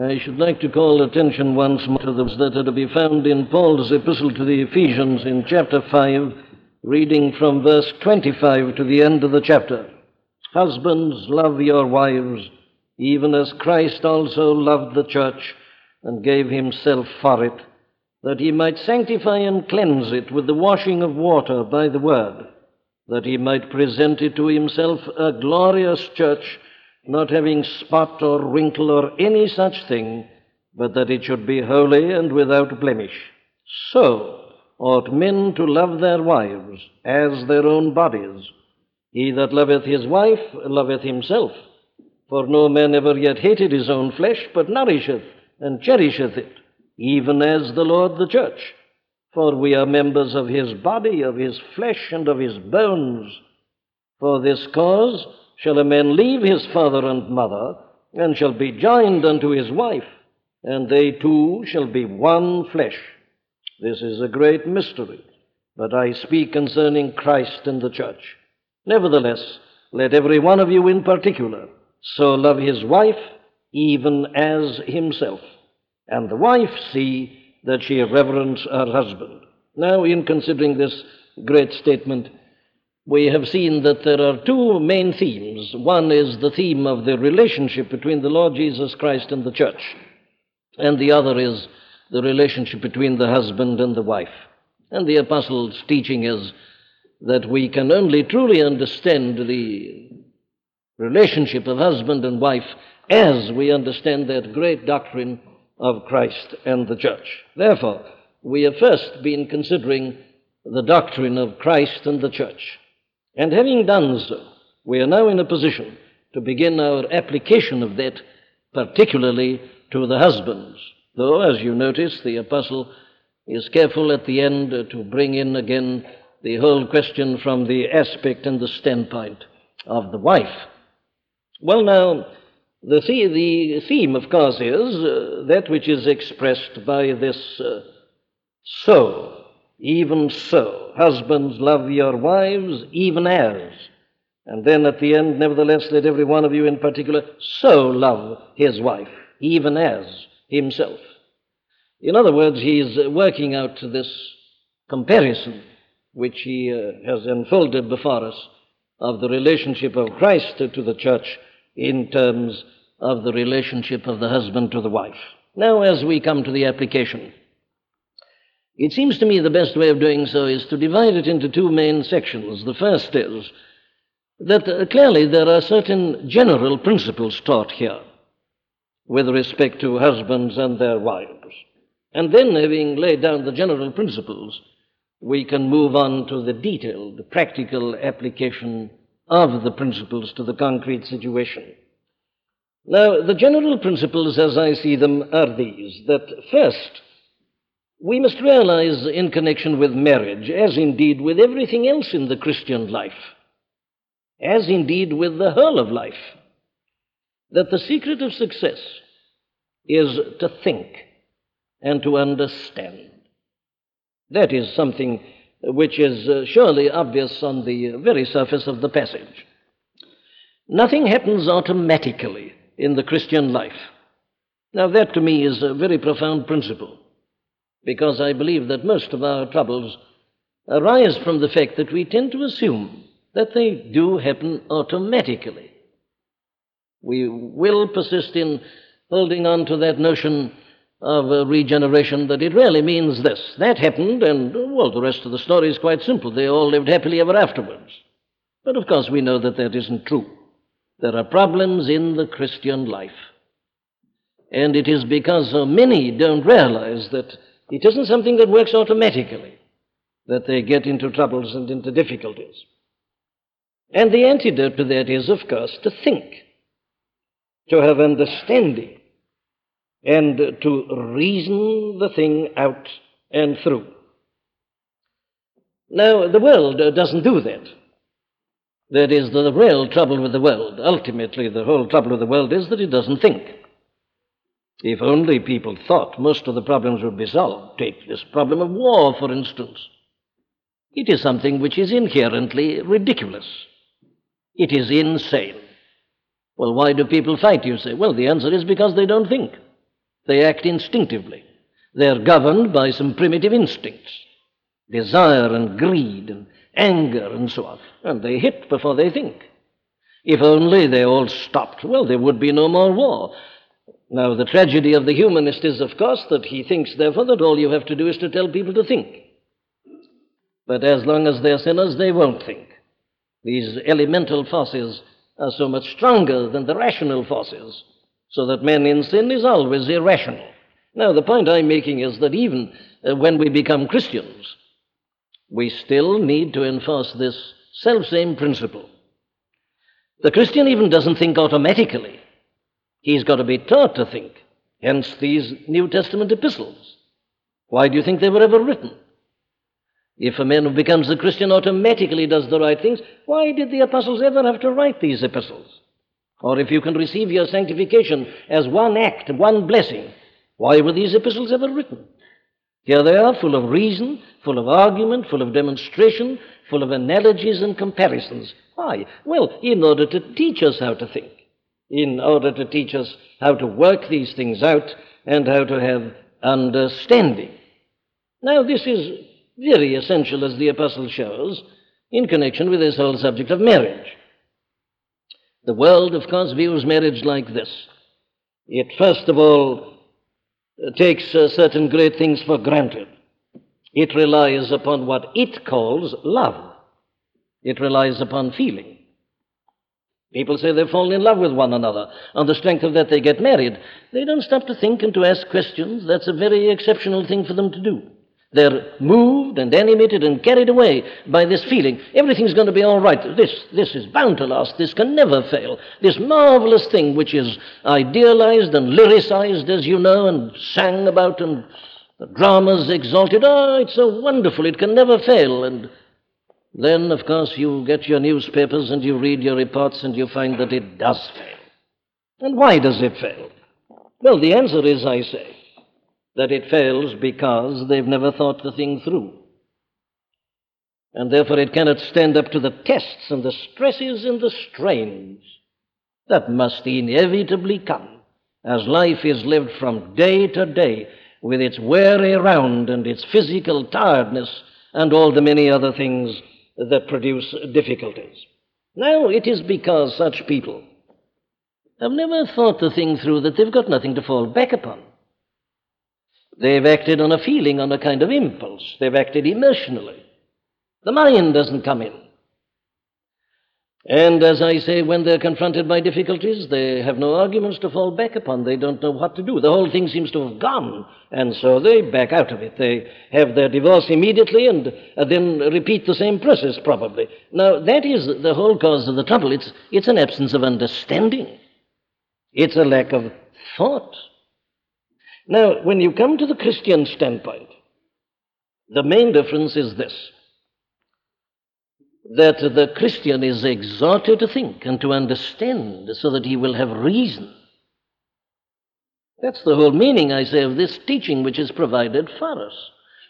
I should like to call attention once more to those that are to be found in Paul's epistle to the Ephesians in chapter 5, reading from verse 25 to the end of the chapter. Husbands, love your wives, even as Christ also loved the church and gave himself for it, that he might sanctify and cleanse it with the washing of water by the word, that he might present it to himself a glorious church not having spot or wrinkle or any such thing, but that it should be holy and without blemish. So ought men to love their wives as their own bodies. He that loveth his wife loveth himself. For no man ever yet hated his own flesh, but nourisheth and cherisheth it, even as the Lord the church. For we are members of his body, of his flesh, and of his bones. For this cause, shall a man leave his father and mother, and shall be joined unto his wife, and they two shall be one flesh. This is a great mystery, but I speak concerning Christ and the church. Nevertheless, let every one of you in particular so love his wife even as himself, and the wife see that she reverence her husband. Now, in considering this great statement, we have seen that there are two main themes. One is the theme of the relationship between the Lord Jesus Christ and the church, and the other is the relationship between the husband and the wife. And the apostle's teaching is that we can only truly understand the relationship of husband and wife as we understand that great doctrine of Christ and the church. Therefore, we have first been considering the doctrine of Christ and the church. And having done so, we are now in a position to begin our application of that, particularly to the husbands. Though, as you notice, the apostle is careful at the end to bring in again the whole question from the aspect and the standpoint of the wife. Well, now, the, the-, the theme, of course, is uh, that which is expressed by this uh, so. Even so, husbands, love your wives, even as. And then at the end, nevertheless, let every one of you in particular so love his wife, even as himself. In other words, he's working out this comparison which he uh, has unfolded before us of the relationship of Christ to the church in terms of the relationship of the husband to the wife. Now, as we come to the application, it seems to me the best way of doing so is to divide it into two main sections. The first is that uh, clearly there are certain general principles taught here with respect to husbands and their wives. And then, having laid down the general principles, we can move on to the detailed, practical application of the principles to the concrete situation. Now, the general principles, as I see them, are these that first, we must realize in connection with marriage, as indeed with everything else in the Christian life, as indeed with the whole of life, that the secret of success is to think and to understand. That is something which is uh, surely obvious on the very surface of the passage. Nothing happens automatically in the Christian life. Now, that to me is a very profound principle because I believe that most of our troubles arise from the fact that we tend to assume that they do happen automatically. We will persist in holding on to that notion of regeneration that it really means this. That happened, and, well, the rest of the story is quite simple. They all lived happily ever afterwards. But of course, we know that that isn't true. There are problems in the Christian life. And it is because so many don't realize that it isn't something that works automatically that they get into troubles and into difficulties. And the antidote to that is, of course, to think, to have understanding, and to reason the thing out and through. Now, the world doesn't do that. That is the real trouble with the world. Ultimately, the whole trouble with the world is that it doesn't think. If only people thought, most of the problems would be solved. Take this problem of war, for instance. It is something which is inherently ridiculous. It is insane. Well, why do people fight, you say? Well, the answer is because they don't think. They act instinctively. They're governed by some primitive instincts desire and greed and anger and so on. And they hit before they think. If only they all stopped, well, there would be no more war. Now, the tragedy of the humanist is, of course, that he thinks, therefore, that all you have to do is to tell people to think. But as long as they're sinners, they won't think. These elemental forces are so much stronger than the rational forces, so that man in sin is always irrational. Now, the point I'm making is that even uh, when we become Christians, we still need to enforce this self same principle. The Christian even doesn't think automatically, he's got to be taught to think. Hence, these New Testament epistles. Why do you think they were ever written? If a man who becomes a Christian automatically does the right things, why did the apostles ever have to write these epistles? Or if you can receive your sanctification as one act, one blessing, why were these epistles ever written? Here they are, full of reason, full of argument, full of demonstration, full of analogies and comparisons. Why? Well, in order to teach us how to think, in order to teach us how to work these things out and how to have understanding. Now, this is very essential, as the Apostle shows, in connection with this whole subject of marriage. The world, of course, views marriage like this. It, first of all, takes uh, certain great things for granted. It relies upon what it calls love. It relies upon feeling. People say they fall in love with one another. On the strength of that, they get married. They don't stop to think and to ask questions. That's a very exceptional thing for them to do. They're moved and animated and carried away by this feeling. Everything's going to be all right. This, this is bound to last. This can never fail. This marvelous thing, which is idealized and lyricized, as you know, and sang about, and the dramas exalted. Oh, it's so wonderful. It can never fail. And then, of course, you get your newspapers and you read your reports and you find that it does fail. And why does it fail? Well, the answer is, I say, that it fails because they've never thought the thing through. And therefore it cannot stand up to the tests and the stresses and the strains that must inevitably come as life is lived from day to day with its weary round and its physical tiredness and all the many other things that produce difficulties. Now, it is because such people have never thought the thing through that they've got nothing to fall back upon. They've acted on a feeling, on a kind of impulse. They've acted emotionally. The mind doesn't come in. And as I say, when they're confronted by difficulties, they have no arguments to fall back upon. They don't know what to do. The whole thing seems to have gone, and so they back out of it. They have their divorce immediately and uh, then repeat the same process, probably. Now, that is the whole cause of the trouble. It's, it's an absence of understanding, it's a lack of thought. Now, when you come to the Christian standpoint, the main difference is this that the Christian is exhorted to think and to understand so that he will have reason. That's the whole meaning, I say, of this teaching which is provided for us.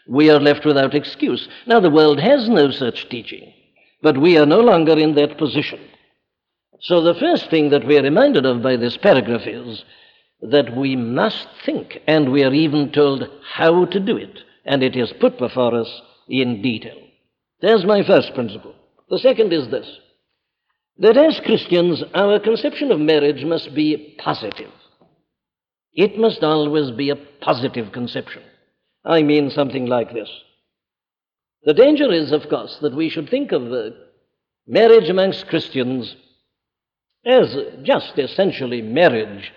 We are left without excuse. Now, the world has no such teaching, but we are no longer in that position. So, the first thing that we are reminded of by this paragraph is that we must think, and we are even told how to do it, and it is put before us in detail. There's my first principle. The second is this that as Christians, our conception of marriage must be positive. It must always be a positive conception. I mean something like this. The danger is, of course, that we should think of marriage amongst Christians as just essentially marriage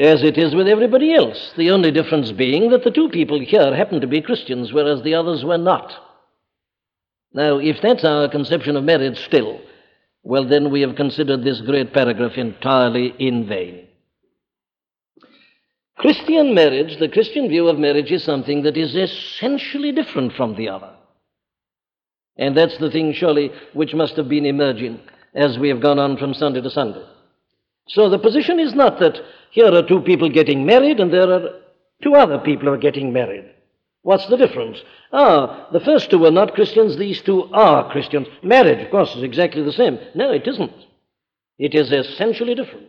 as it is with everybody else, the only difference being that the two people here happen to be Christians, whereas the others were not. Now, if that's our conception of marriage still, well, then we have considered this great paragraph entirely in vain. Christian marriage, the Christian view of marriage, is something that is essentially different from the other. And that's the thing, surely, which must have been emerging as we have gone on from Sunday to Sunday. So the position is not that here are two people getting married and there are two other people who are getting married. What's the difference? Ah, the first two were not Christians, these two are Christians. Marriage, of course, is exactly the same. No, it isn't. It is essentially different.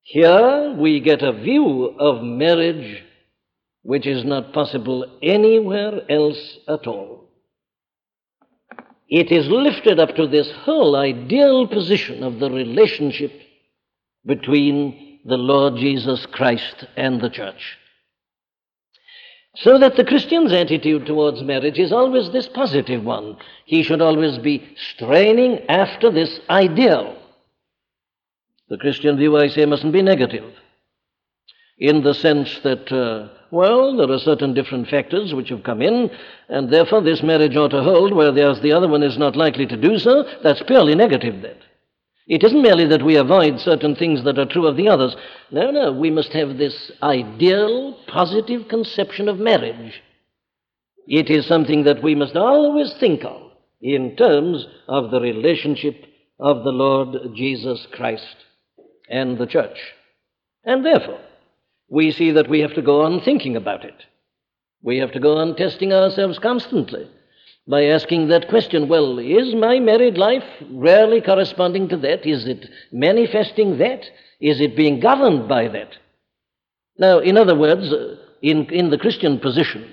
Here we get a view of marriage which is not possible anywhere else at all. It is lifted up to this whole ideal position of the relationship between the Lord Jesus Christ and the church. So that the Christian's attitude towards marriage is always this positive one. He should always be straining after this ideal. The Christian view, I say, mustn't be negative in the sense that, uh, well, there are certain different factors which have come in, and therefore this marriage ought to hold, whereas the other one is not likely to do so. That's purely negative, then. It isn't merely that we avoid certain things that are true of the others. No, no, we must have this ideal, positive conception of marriage. It is something that we must always think of in terms of the relationship of the Lord Jesus Christ and the church. And therefore, we see that we have to go on thinking about it. We have to go on testing ourselves constantly by asking that question well, is my married life rarely corresponding to that? Is it manifesting that? Is it being governed by that? Now, in other words, uh, in, in the Christian position,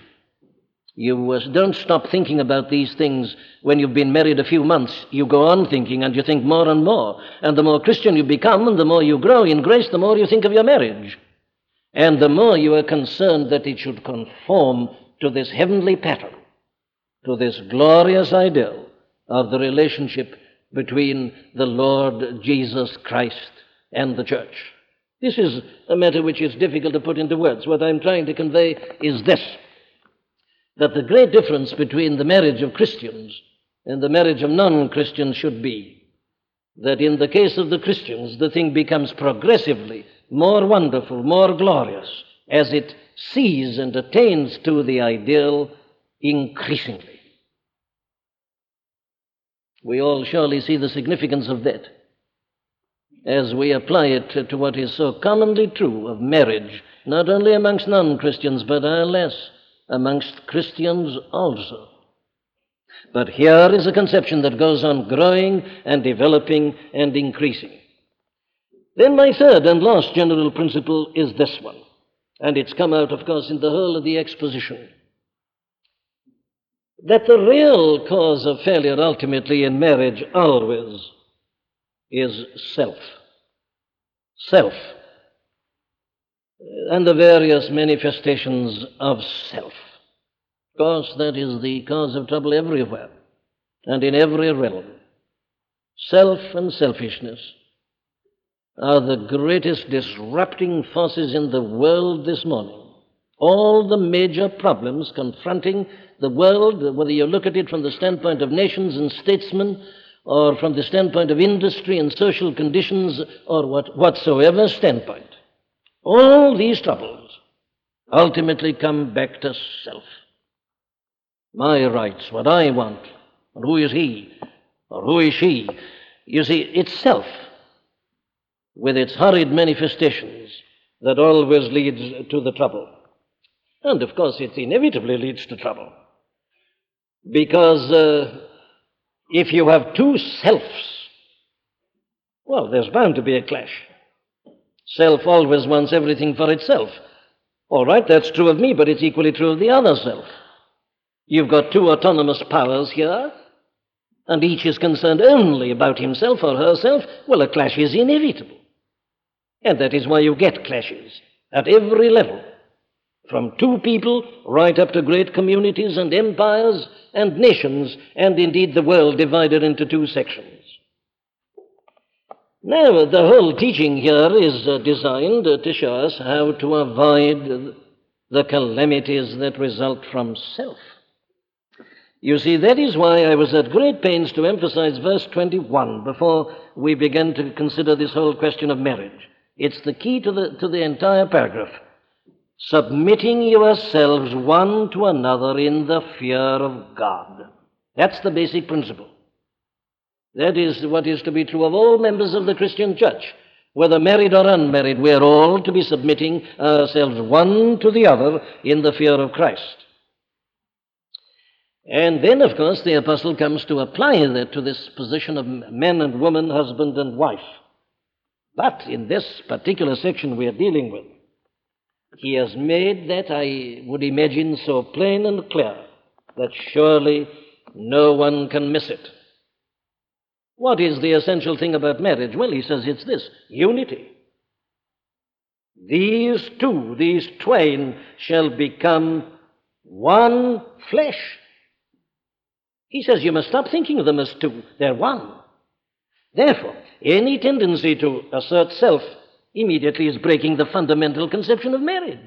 you don't stop thinking about these things when you've been married a few months. You go on thinking and you think more and more. And the more Christian you become and the more you grow in grace, the more you think of your marriage. And the more you are concerned that it should conform to this heavenly pattern to this glorious ideal of the relationship between the Lord Jesus Christ and the church. This is a matter which is difficult to put into words. What I'm trying to convey is this that the great difference between the marriage of Christians and the marriage of non Christians should be that in the case of the Christians, the thing becomes progressively more wonderful, more glorious, as it sees and attains to the ideal increasingly. We all surely see the significance of that as we apply it to what is so commonly true of marriage, not only amongst non Christians, but alas, amongst Christians also. But here is a conception that goes on growing and developing and increasing. Then, my third and last general principle is this one, and it's come out, of course, in the whole of the exposition that the real cause of failure ultimately in marriage always is self. Self. And the various manifestations of self. Of course, that is the cause of trouble everywhere and in every realm. Self and selfishness are the greatest disrupting forces in the world this morning. All the major problems confronting the world, whether you look at it from the standpoint of nations and statesmen, or from the standpoint of industry and social conditions, or what, whatsoever standpoint, all these troubles ultimately come back to self. My rights, what I want, and who is he, or who is she. You see, it's self, with its hurried manifestations, that always leads to the trouble. And of course, it inevitably leads to trouble. Because uh, if you have two selves, well, there's bound to be a clash. Self always wants everything for itself. All right, that's true of me, but it's equally true of the other self. You've got two autonomous powers here, and each is concerned only about himself or herself. Well, a clash is inevitable. And that is why you get clashes at every level from two people right up to great communities and empires and nations, and indeed the world divided into two sections. Now, the whole teaching here is uh, designed to show us how to avoid the calamities that result from self. You see, that is why I was at great pains to emphasize verse 21 before we began to consider this whole question of marriage. It's the key to the, to the entire paragraph submitting yourselves one to another in the fear of God. That's the basic principle. That is what is to be true of all members of the Christian church. Whether married or unmarried, we are all to be submitting ourselves one to the other in the fear of Christ. And then, of course, the apostle comes to apply that to this position of man and woman, husband and wife. But in this particular section we are dealing with, he has made that, I would imagine, so plain and clear that surely no one can miss it. What is the essential thing about marriage? Well, he says it's this unity. These two, these twain, shall become one flesh. He says you must stop thinking of them as two, they're one. Therefore, any tendency to assert self immediately is breaking the fundamental conception of marriage.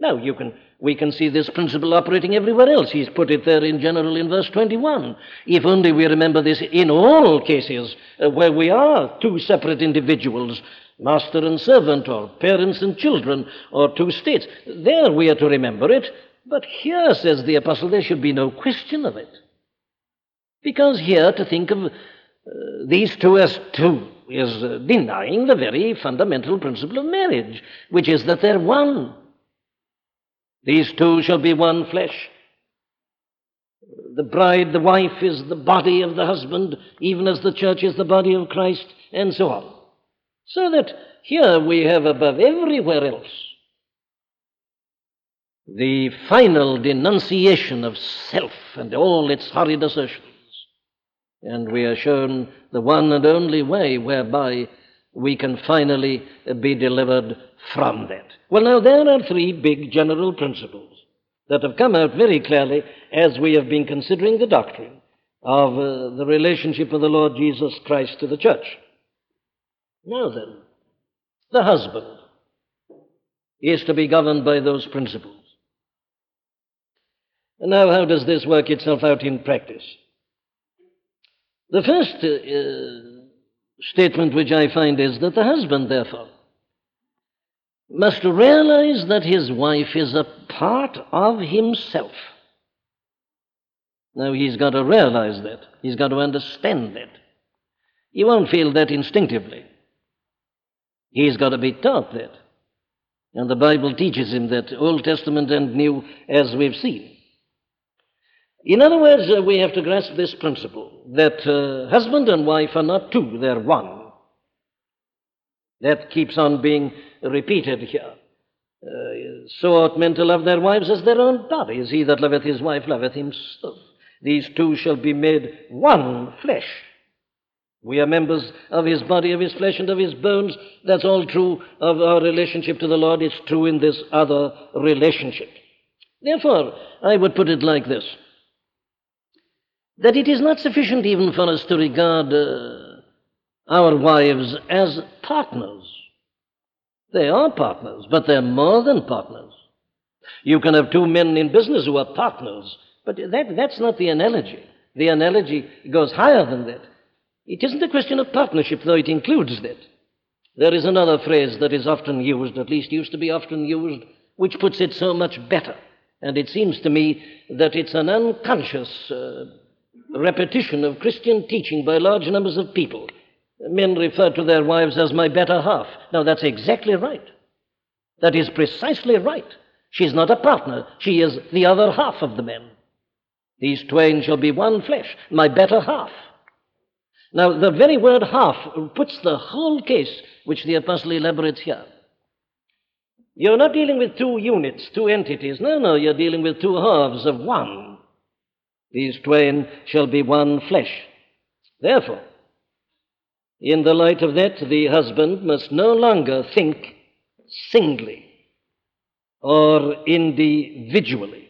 Now, you can, we can see this principle operating everywhere else. He's put it there in general in verse 21. If only we remember this in all cases uh, where we are two separate individuals, master and servant, or parents and children, or two states, there we are to remember it. But here, says the apostle, there should be no question of it. Because here to think of uh, these two as two is denying the very fundamental principle of marriage, which is that they're one. These two shall be one flesh. The bride, the wife, is the body of the husband, even as the church is the body of Christ, and so on. So that here we have above everywhere else the final denunciation of self and all its horrid assertions. And we are shown the one and only way whereby we can finally be delivered from that. Well, now, there are three big general principles that have come out very clearly as we have been considering the doctrine of uh, the relationship of the Lord Jesus Christ to the church. Now then, the husband is to be governed by those principles. And now, how does this work itself out in practice? The first uh, statement which I find is that the husband, therefore, must realize that his wife is a part of himself. Now, he's got to realize that. He's got to understand that. He won't feel that instinctively. He's got to be taught that. And the Bible teaches him that, Old Testament and New, as we've seen. In other words, uh, we have to grasp this principle that uh, husband and wife are not two, they're one. That keeps on being repeated here. Uh, so ought men to love their wives as their own bodies. He that loveth his wife loveth himself. These two shall be made one flesh. We are members of his body, of his flesh, and of his bones. That's all true of our relationship to the Lord. It's true in this other relationship. Therefore, I would put it like this that it is not sufficient even for us to regard uh, our wives as partners. They are partners, but they're more than partners. You can have two men in business who are partners, but that, that's not the analogy. The analogy goes higher than that. It isn't a question of partnership, though it includes that. There is another phrase that is often used, at least used to be often used, which puts it so much better. And it seems to me that it's an unconscious uh, repetition of Christian teaching by large numbers of people. Men refer to their wives as my better half. Now, that's exactly right. That is precisely right. She's not a partner, she is the other half of the men. These twain shall be one flesh, my better half. Now, the very word half puts the whole case which the apostle elaborates here. You're not dealing with two units, two entities. No, no, you're dealing with two halves of one. These twain shall be one flesh. Therefore, in the light of that, the husband must no longer think singly or individually.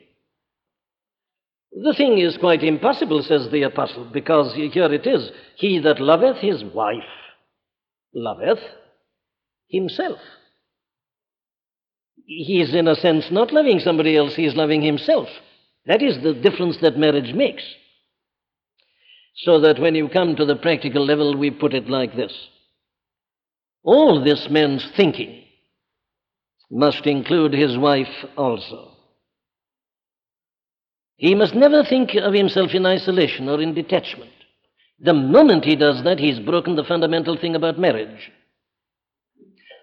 The thing is quite impossible, says the apostle, because here it is He that loveth his wife loveth himself. He is, in a sense, not loving somebody else, he is loving himself. That is the difference that marriage makes. So that when you come to the practical level, we put it like this all this man's thinking must include his wife also. He must never think of himself in isolation or in detachment. The moment he does that, he's broken the fundamental thing about marriage.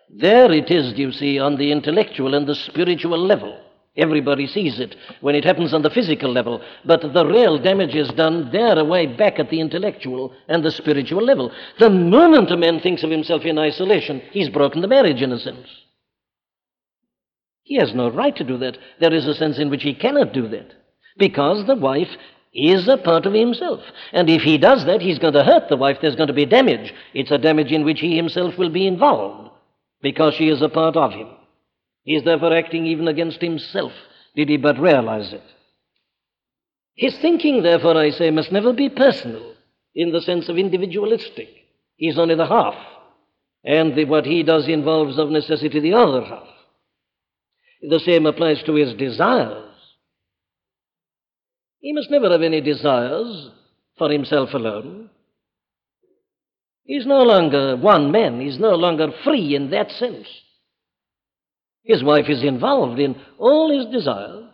There it is, you see, on the intellectual and the spiritual level Everybody sees it when it happens on the physical level, but the real damage is done there away back at the intellectual and the spiritual level. The moment a man thinks of himself in isolation, he's broken the marriage in a sense. He has no right to do that. There is a sense in which he cannot do that because the wife is a part of himself. And if he does that, he's going to hurt the wife. There's going to be damage. It's a damage in which he himself will be involved because she is a part of him. He is therefore acting even against himself, did he but realize it. His thinking, therefore, I say, must never be personal in the sense of individualistic. He's only the half, and the, what he does involves of necessity the other half. The same applies to his desires. He must never have any desires for himself alone. He's no longer one man, he's no longer free in that sense. His wife is involved in all his desires,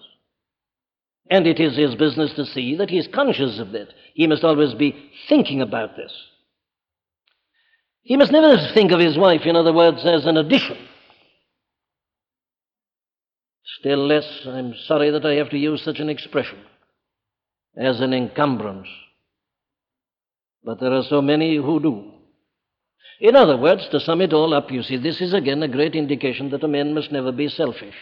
and it is his business to see that he is conscious of that. He must always be thinking about this. He must never think of his wife, in other words, as an addition. Still less, I'm sorry that I have to use such an expression, as an encumbrance. But there are so many who do. In other words, to sum it all up, you see, this is again a great indication that a man must never be selfish.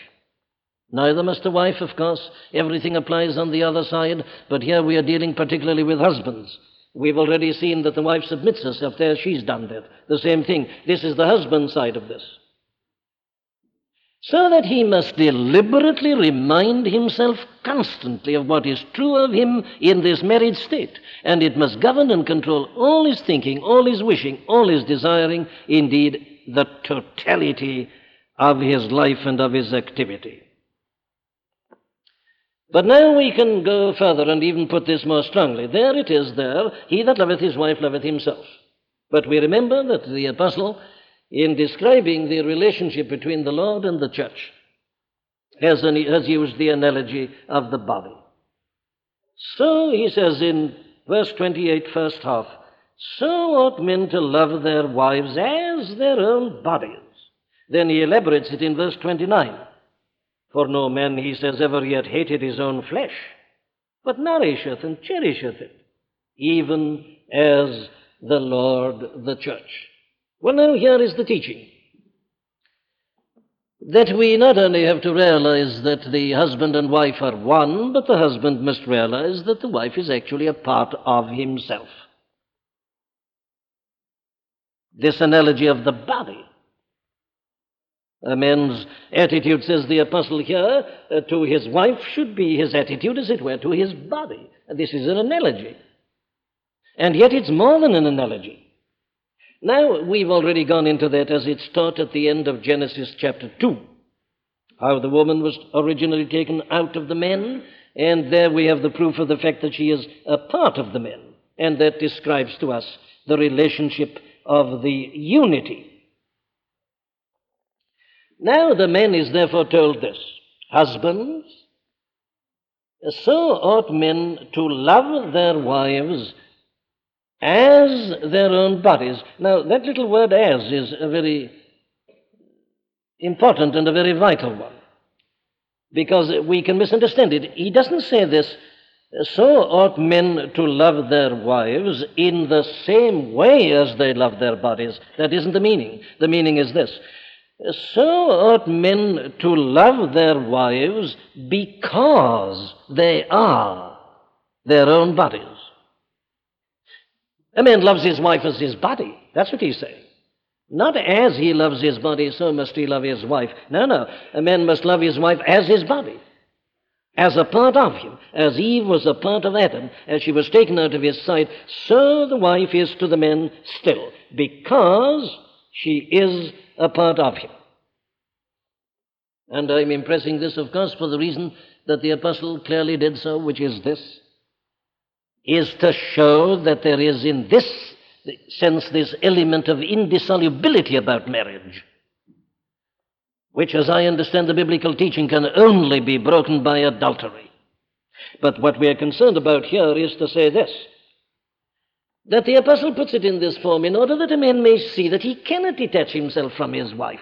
Neither must a wife, of course. Everything applies on the other side, but here we are dealing particularly with husbands. We've already seen that the wife submits herself there, she's done that. The same thing. This is the husband's side of this so that he must deliberately remind himself constantly of what is true of him in this married state, and it must govern and control all his thinking, all his wishing, all his desiring, indeed, the totality of his life and of his activity. But now we can go further and even put this more strongly. There it is, there, he that loveth his wife loveth himself. But we remember that the apostle in describing the relationship between the Lord and the church has, an, has used the analogy of the body. So he says in verse 28, first half, so ought men to love their wives as their own bodies. Then he elaborates it in verse 29. For no man, he says, ever yet hated his own flesh, but nourisheth and cherisheth it, even as the Lord the church. Well, now, here is the teaching that we not only have to realize that the husband and wife are one, but the husband must realize that the wife is actually a part of himself. This analogy of the body. A man's attitude, says the apostle here, uh, to his wife should be his attitude, as it were, to his body. This is an analogy. And yet it's more than an analogy. Now, we've already gone into that as it's taught at the end of Genesis chapter 2. How the woman was originally taken out of the men, and there we have the proof of the fact that she is a part of the men. And that describes to us the relationship of the unity. Now, the man is therefore told this Husbands, so ought men to love their wives as their own bodies. Now, that little word as is a very important and a very vital one because we can misunderstand it. He doesn't say this, so ought men to love their wives in the same way as they love their bodies. That isn't the meaning. The meaning is this. So ought men to love their wives because they are their own bodies. A man loves his wife as his body. That's what he's saying. Not as he loves his body, so must he love his wife. No, no. A man must love his wife as his body, as a part of him. As Eve was a part of Adam, as she was taken out of his sight, so the wife is to the man still, because she is a part of him. And I'm impressing this, of course, for the reason that the apostle clearly did so, which is this is to show that there is in this sense this element of indissolubility about marriage, which, as I understand the biblical teaching, can only be broken by adultery. But what we are concerned about here is to say this that the apostle puts it in this form in order that a man may see that he cannot detach himself from his wife.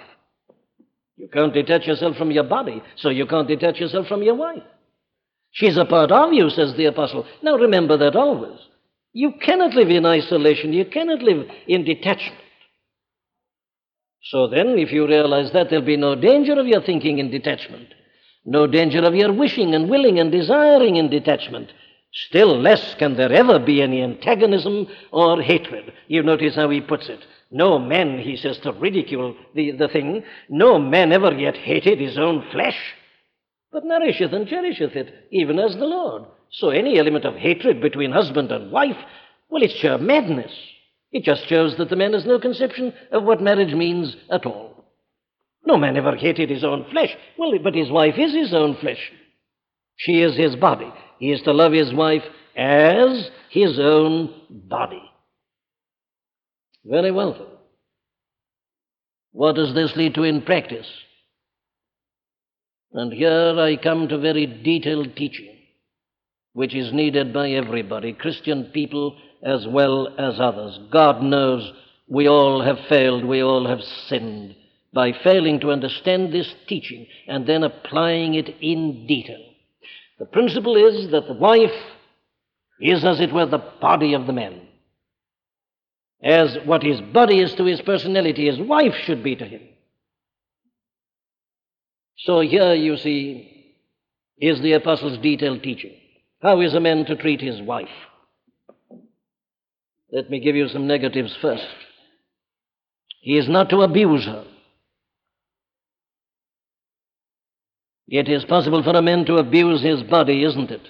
You can't detach yourself from your body, so you can't detach yourself from your wife. She's a part of you, says the apostle. Now remember that always. You cannot live in isolation, you cannot live in detachment. So then, if you realize that, there'll be no danger of your thinking in detachment, no danger of your wishing and willing and desiring in detachment. Still less can there ever be any antagonism or hatred. You notice how he puts it. No man, he says, to ridicule the, the thing, no man ever yet hated his own flesh, but nourisheth and cherisheth it, even as the Lord. So any element of hatred between husband and wife, well, it's sheer madness. It just shows that the man has no conception of what marriage means at all. No man ever hated his own flesh. Well, but his wife is his own flesh. She is his body. He is to love his wife as his own body. Very well, then. What does this lead to in practice? And here I come to very detailed teaching, which is needed by everybody, Christian people as well as others. God knows we all have failed, we all have sinned by failing to understand this teaching and then applying it in detail. The principle is that the wife is, as it were, the body of the man as what his body is to his personality, his wife should be to him. So here you see is the apostle's detailed teaching. How is a man to treat his wife? Let me give you some negatives first. He is not to abuse her. It is possible for a man to abuse his body, isn't it?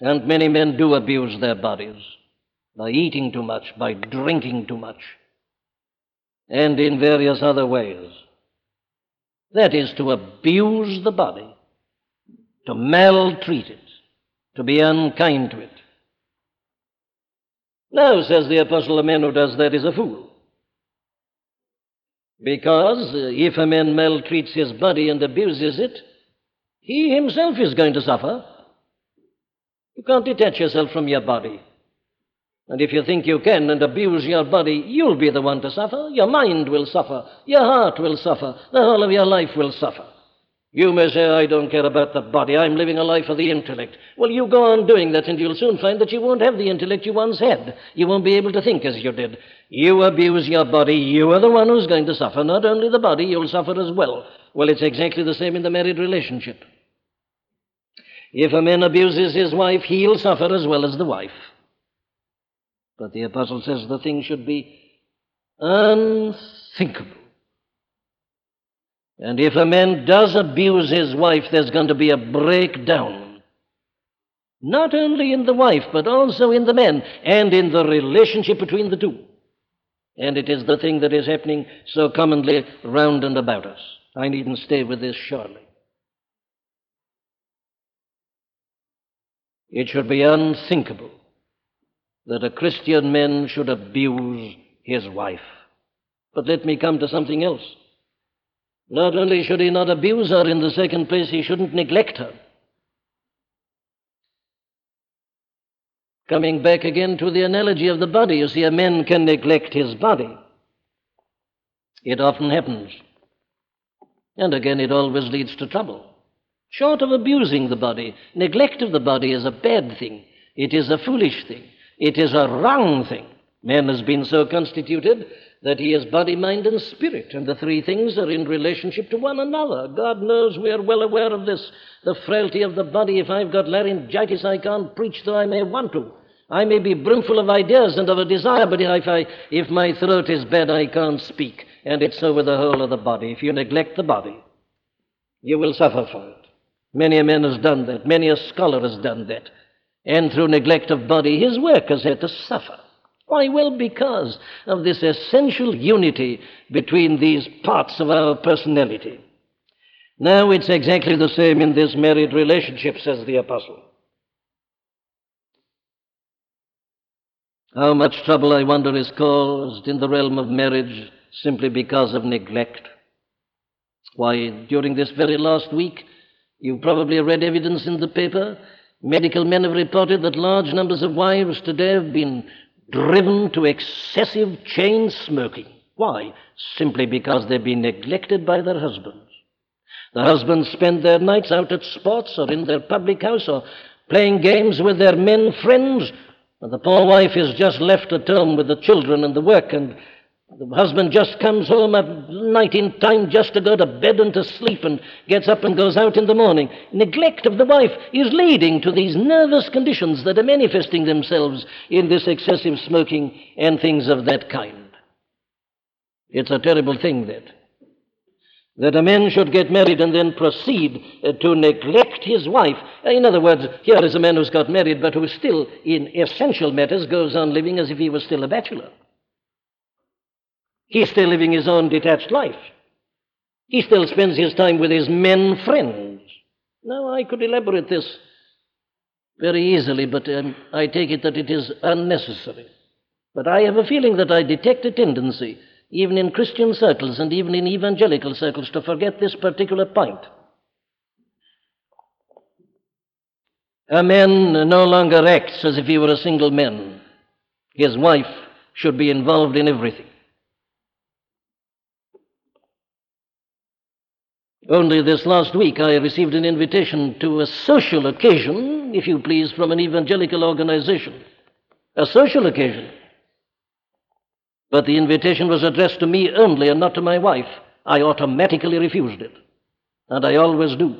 And many men do abuse their bodies by eating too much, by drinking too much, and in various other ways. That is to abuse the body, to maltreat it, to be unkind to it. Now, says the apostle, a man who does that is a fool. Because uh, if a man maltreats his body and abuses it, he himself is going to suffer. You can't detach yourself from your body. And if you think you can and abuse your body, you'll be the one to suffer. Your mind will suffer. Your heart will suffer. The whole of your life will suffer. You may say, I don't care about the body. I'm living a life of the intellect. Well, you go on doing that and you'll soon find that you won't have the intellect you once had. You won't be able to think as you did. You abuse your body. You are the one who's going to suffer. Not only the body, you'll suffer as well. Well, it's exactly the same in the married relationship. If a man abuses his wife, he'll suffer as well as the wife. But the apostle says the thing should be unthinkable. And if a man does abuse his wife, there's going to be a breakdown. Not only in the wife, but also in the man and in the relationship between the two. And it is the thing that is happening so commonly round and about us. I needn't stay with this surely. It should be unthinkable that a Christian man should abuse his wife. But let me come to something else. Not only should he not abuse her, in the second place, he shouldn't neglect her. Coming back again to the analogy of the body, you see, a man can neglect his body. It often happens. And again, it always leads to trouble. Short of abusing the body, neglect of the body is a bad thing. It is a foolish thing. It is a wrong thing. Man has been so constituted that he is body, mind, and spirit, and the three things are in relationship to one another. God knows we are well aware of this. The frailty of the body. If I've got laryngitis, I can't preach though I may want to. I may be brimful of ideas and of a desire, but if, I, if my throat is bad, I can't speak. And it's so with the whole of the body. If you neglect the body, you will suffer for it. Many a man has done that. Many a scholar has done that and through neglect of body, his work has had to suffer. Why? Well, because of this essential unity between these parts of our personality. Now it's exactly the same in this married relationship, says the apostle. How much trouble, I wonder, is caused in the realm of marriage simply because of neglect. Why, during this very last week, you probably read evidence in the paper Medical men have reported that large numbers of wives today have been driven to excessive chain smoking. Why? Simply because they've been neglected by their husbands. The husbands spend their nights out at sports or in their public house or playing games with their men friends. And the poor wife is just left at home with the children and the work, and the husband just comes home at night in time just to go to bed and to sleep and gets up and goes out in the morning. Neglect of the wife is leading to these nervous conditions that are manifesting themselves in this excessive smoking and things of that kind. It's a terrible thing, that that a man should get married and then proceed uh, to neglect his wife. In other words, here is a man who's got married but who still, in essential matters, goes on living as if he was still a bachelor. He's still living his own detached life. He still spends his time with his men friends. Now, I could elaborate this very easily, but um, I take it that it is unnecessary. But I have a feeling that I detect a tendency even in Christian circles and even in evangelical circles, to forget this particular point. A man no longer acts as if he were a single man. His wife should be involved in everything. Only this last week I received an invitation to a social occasion, if you please, from an evangelical organization. A social occasion. But the invitation was addressed to me only and not to my wife. I automatically refused it. And I always do.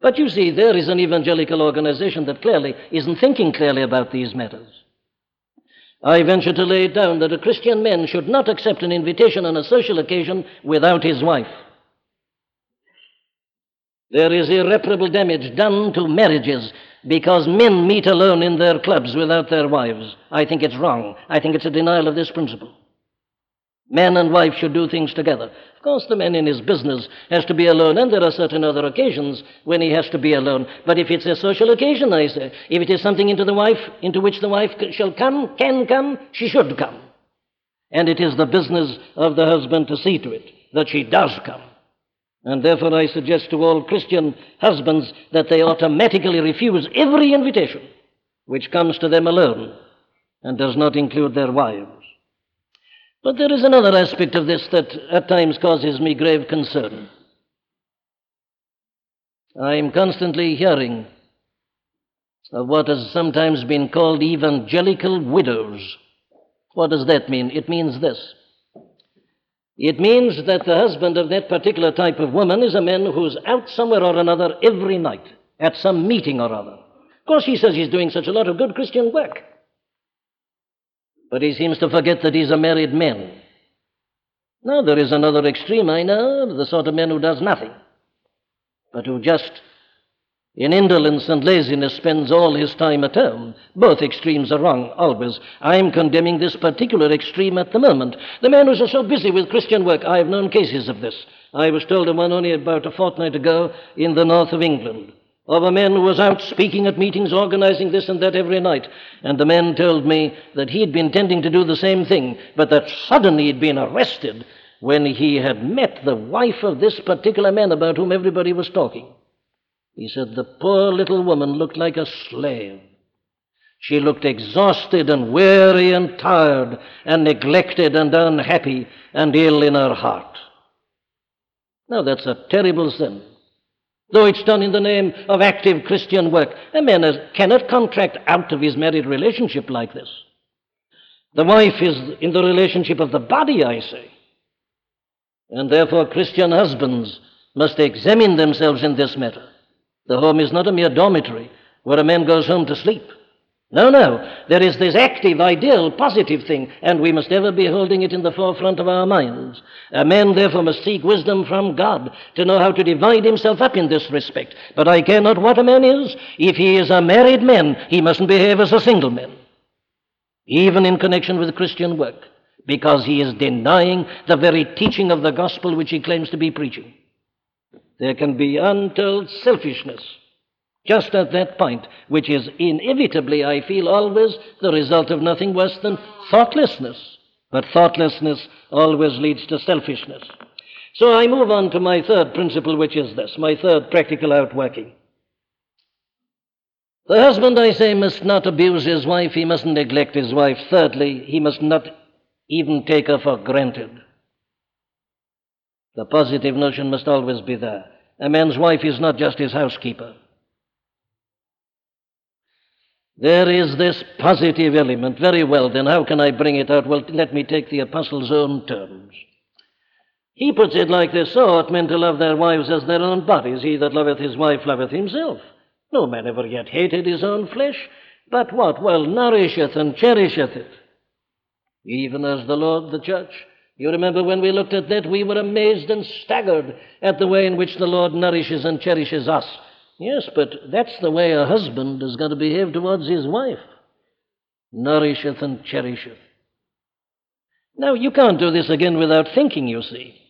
But you see, there is an evangelical organization that clearly isn't thinking clearly about these matters. I venture to lay it down that a Christian man should not accept an invitation on a social occasion without his wife. There is irreparable damage done to marriages because men meet alone in their clubs without their wives. I think it's wrong. I think it's a denial of this principle. Man and wife should do things together. Of course, the man in his business has to be alone, and there are certain other occasions when he has to be alone. But if it's a social occasion, I say, if it is something into the wife, into which the wife shall come, can come, she should come. And it is the business of the husband to see to it that she does come. And therefore, I suggest to all Christian husbands that they automatically refuse every invitation which comes to them alone and does not include their wives. But there is another aspect of this that at times causes me grave concern. I am constantly hearing of what has sometimes been called evangelical widows. What does that mean? It means this it means that the husband of that particular type of woman is a man who's out somewhere or another every night at some meeting or other. Of course, he says he's doing such a lot of good Christian work. But he seems to forget that he's a married man. Now, there is another extreme, I know, the sort of man who does nothing, but who just in indolence and laziness spends all his time at home. Both extremes are wrong, always. I'm condemning this particular extreme at the moment. The man who's so busy with Christian work, I've known cases of this. I was told of one only about a fortnight ago in the north of England of a man who was out speaking at meetings, organizing this and that every night. And the man told me that he had been intending to do the same thing, but that suddenly he'd been arrested when he had met the wife of this particular man about whom everybody was talking. He said the poor little woman looked like a slave. She looked exhausted and weary and tired and neglected and unhappy and ill in her heart. Now, that's a terrible sin. Though it's done in the name of active Christian work, a man cannot contract out of his married relationship like this. The wife is in the relationship of the body, I say. And therefore, Christian husbands must examine themselves in this matter. The home is not a mere dormitory where a man goes home to sleep. No, no. There is this active, ideal, positive thing, and we must ever be holding it in the forefront of our minds. A man, therefore, must seek wisdom from God to know how to divide himself up in this respect. But I care not what a man is. If he is a married man, he mustn't behave as a single man, even in connection with Christian work, because he is denying the very teaching of the gospel which he claims to be preaching. There can be untold selfishness just at that point, which is inevitably, I feel, always the result of nothing worse than thoughtlessness. But thoughtlessness always leads to selfishness. So I move on to my third principle, which is this my third practical outworking. The husband, I say, must not abuse his wife, he mustn't neglect his wife. Thirdly, he must not even take her for granted. The positive notion must always be there. A man's wife is not just his housekeeper. There is this positive element. Very well, then how can I bring it out? Well, let me take the apostle's own terms. He puts it like this So ought men to love their wives as their own bodies. He that loveth his wife loveth himself. No man ever yet hated his own flesh, but what? Well, nourisheth and cherisheth it. Even as the Lord the church. You remember when we looked at that, we were amazed and staggered at the way in which the Lord nourishes and cherishes us. Yes, but that's the way a husband is going to behave towards his wife. Nourisheth and cherisheth. Now, you can't do this again without thinking, you see.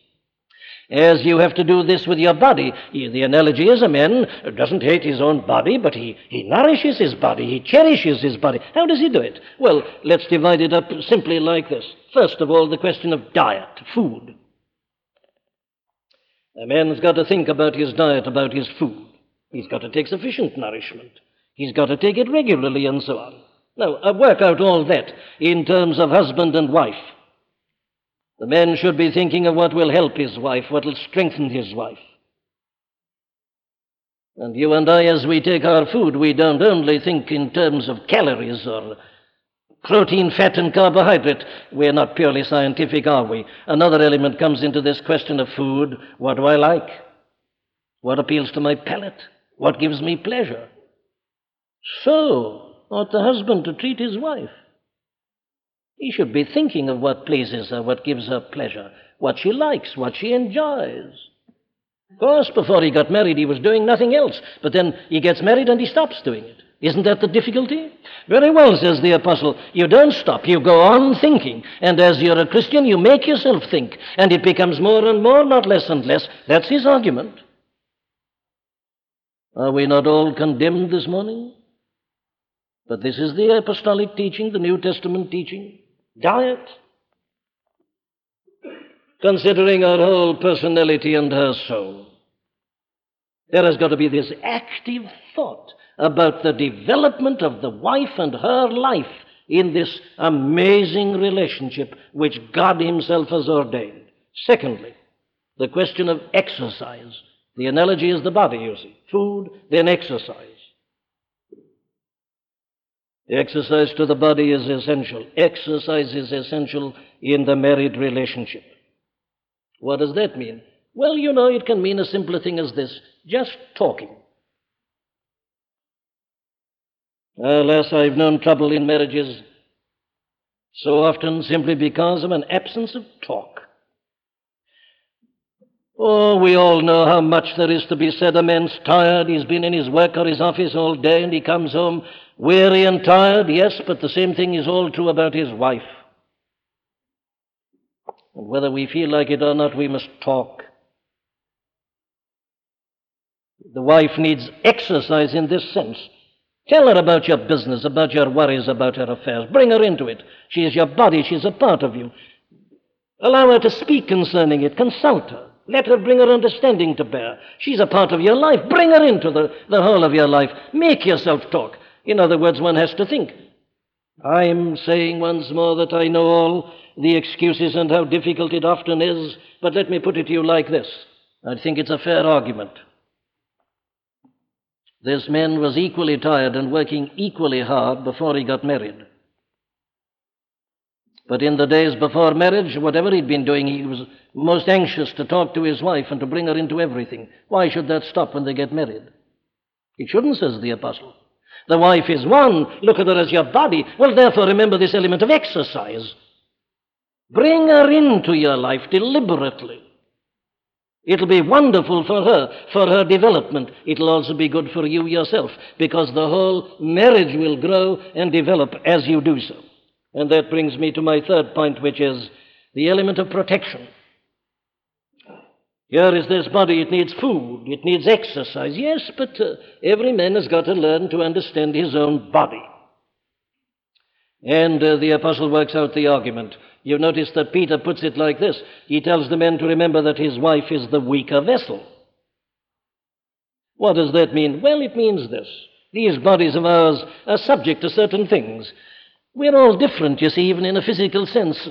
As you have to do this with your body. The analogy is a man doesn't hate his own body, but he, he nourishes his body, he cherishes his body. How does he do it? Well, let's divide it up simply like this. First of all, the question of diet, food. A man's got to think about his diet, about his food. He's got to take sufficient nourishment. He's got to take it regularly and so on. Now, uh, work out all that in terms of husband and wife. The man should be thinking of what will help his wife, what will strengthen his wife. And you and I, as we take our food, we don't only think in terms of calories or protein, fat, and carbohydrate. We're not purely scientific, are we? Another element comes into this question of food. What do I like? What appeals to my palate? What gives me pleasure? So ought the husband to treat his wife. He should be thinking of what pleases her, what gives her pleasure, what she likes, what she enjoys. Of course, before he got married, he was doing nothing else. But then he gets married and he stops doing it. Isn't that the difficulty? Very well, says the apostle. You don't stop. You go on thinking. And as you're a Christian, you make yourself think. And it becomes more and more, not less and less. That's his argument. Are we not all condemned this morning? But this is the apostolic teaching, the New Testament teaching. Diet. Considering her whole personality and her soul. There has got to be this active thought about the development of the wife and her life in this amazing relationship which God Himself has ordained. Secondly, the question of exercise. The analogy is the body, you see. Food, then exercise. Exercise to the body is essential. Exercise is essential in the married relationship. What does that mean? Well, you know, it can mean a simpler thing as this just talking. Alas, I've known trouble in marriages so often simply because of an absence of talk. Oh, we all know how much there is to be said. A man's tired, he's been in his work or his office all day, and he comes home weary and tired, yes, but the same thing is all true about his wife. And whether we feel like it or not, we must talk. The wife needs exercise in this sense. Tell her about your business, about your worries, about her affairs. Bring her into it. She is your body, she's a part of you. Allow her to speak concerning it, consult her. Let her bring her understanding to bear. She's a part of your life. Bring her into the, the whole of your life. Make yourself talk. In other words, one has to think. I'm saying once more that I know all the excuses and how difficult it often is, but let me put it to you like this. I think it's a fair argument. This man was equally tired and working equally hard before he got married. But in the days before marriage, whatever he'd been doing, he was most anxious to talk to his wife and to bring her into everything. Why should that stop when they get married? It shouldn't, says the apostle. The wife is one. Look at her as your body. Well, therefore, remember this element of exercise. Bring her into your life deliberately. It'll be wonderful for her, for her development. It'll also be good for you yourself, because the whole marriage will grow and develop as you do so. And that brings me to my third point, which is the element of protection. Here is this body, it needs food, it needs exercise. Yes, but uh, every man has got to learn to understand his own body. And uh, the apostle works out the argument. You notice that Peter puts it like this he tells the men to remember that his wife is the weaker vessel. What does that mean? Well, it means this these bodies of ours are subject to certain things. We're all different, you see, even in a physical sense.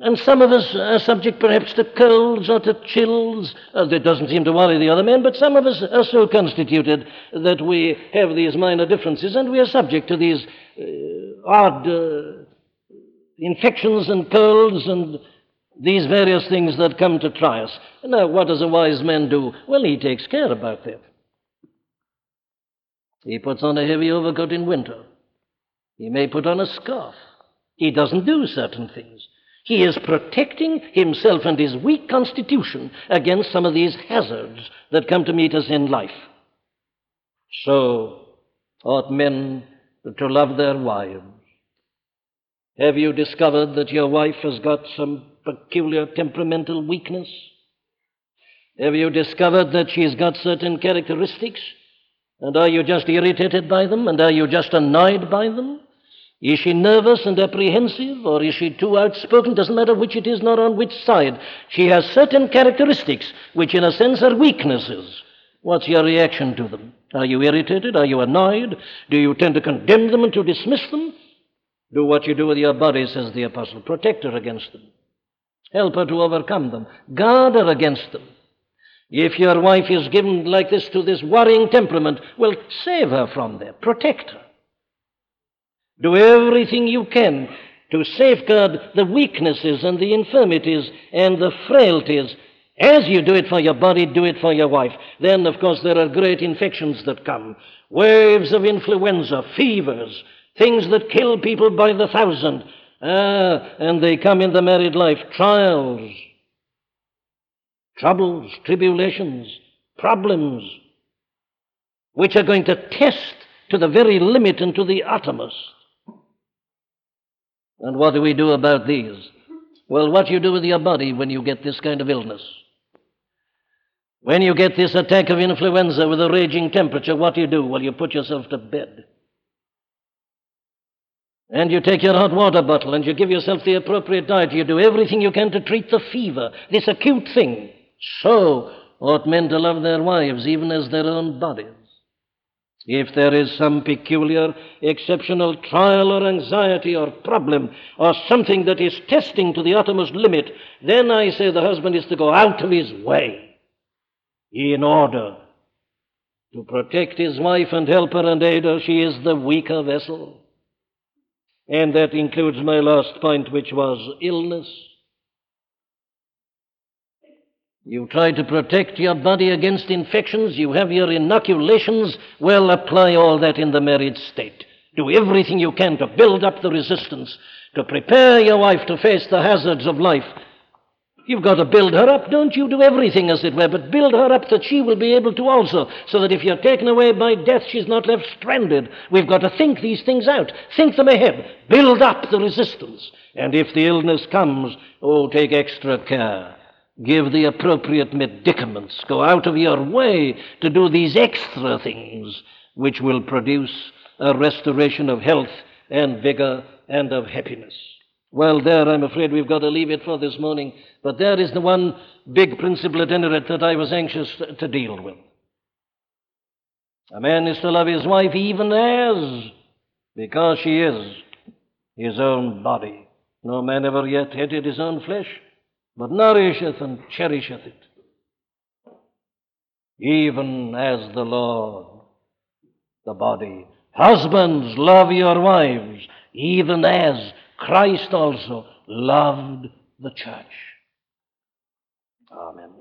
And some of us are subject perhaps to colds or to chills. Uh, that doesn't seem to worry the other men, but some of us are so constituted that we have these minor differences and we are subject to these uh, odd uh, infections and colds and these various things that come to try us. Now, what does a wise man do? Well, he takes care about that. He puts on a heavy overcoat in winter. He may put on a scarf. He doesn't do certain things. He is protecting himself and his weak constitution against some of these hazards that come to meet us in life. So ought men to love their wives. Have you discovered that your wife has got some peculiar temperamental weakness? Have you discovered that she's got certain characteristics? And are you just irritated by them? And are you just annoyed by them? Is she nervous and apprehensive, or is she too outspoken? Doesn't matter which it is, nor on which side. She has certain characteristics which, in a sense, are weaknesses. What's your reaction to them? Are you irritated? Are you annoyed? Do you tend to condemn them and to dismiss them? Do what you do with your body, says the apostle. Protect her against them. Help her to overcome them. Guard her against them. If your wife is given like this to this worrying temperament, well, save her from them. Protect her. Do everything you can to safeguard the weaknesses and the infirmities and the frailties. As you do it for your body, do it for your wife. Then, of course, there are great infections that come waves of influenza, fevers, things that kill people by the thousand. Ah, and they come in the married life trials, troubles, tribulations, problems, which are going to test to the very limit and to the uttermost. And what do we do about these? Well, what do you do with your body when you get this kind of illness? When you get this attack of influenza with a raging temperature, what do you do? Well, you put yourself to bed. And you take your hot water bottle and you give yourself the appropriate diet. You do everything you can to treat the fever, this acute thing. So ought men to love their wives even as their own bodies. If there is some peculiar, exceptional trial or anxiety or problem or something that is testing to the uttermost limit, then I say the husband is to go out of his way in order to protect his wife and help her and aid her. She is the weaker vessel. And that includes my last point, which was illness. You try to protect your body against infections. You have your inoculations. Well, apply all that in the married state. Do everything you can to build up the resistance, to prepare your wife to face the hazards of life. You've got to build her up, don't you? Do everything, as it were, but build her up that she will be able to also, so that if you're taken away by death, she's not left stranded. We've got to think these things out, think them ahead, build up the resistance. And if the illness comes, oh, take extra care. Give the appropriate medicaments. Go out of your way to do these extra things which will produce a restoration of health and vigor and of happiness. Well, there, I'm afraid we've got to leave it for this morning. But there is the one big principle at any rate that I was anxious to deal with. A man is to love his wife even as, because she is his own body. No man ever yet hated his own flesh but nourisheth and cherisheth it, even as the Lord, the body. Husbands, love your wives, even as Christ also loved the church. Amen.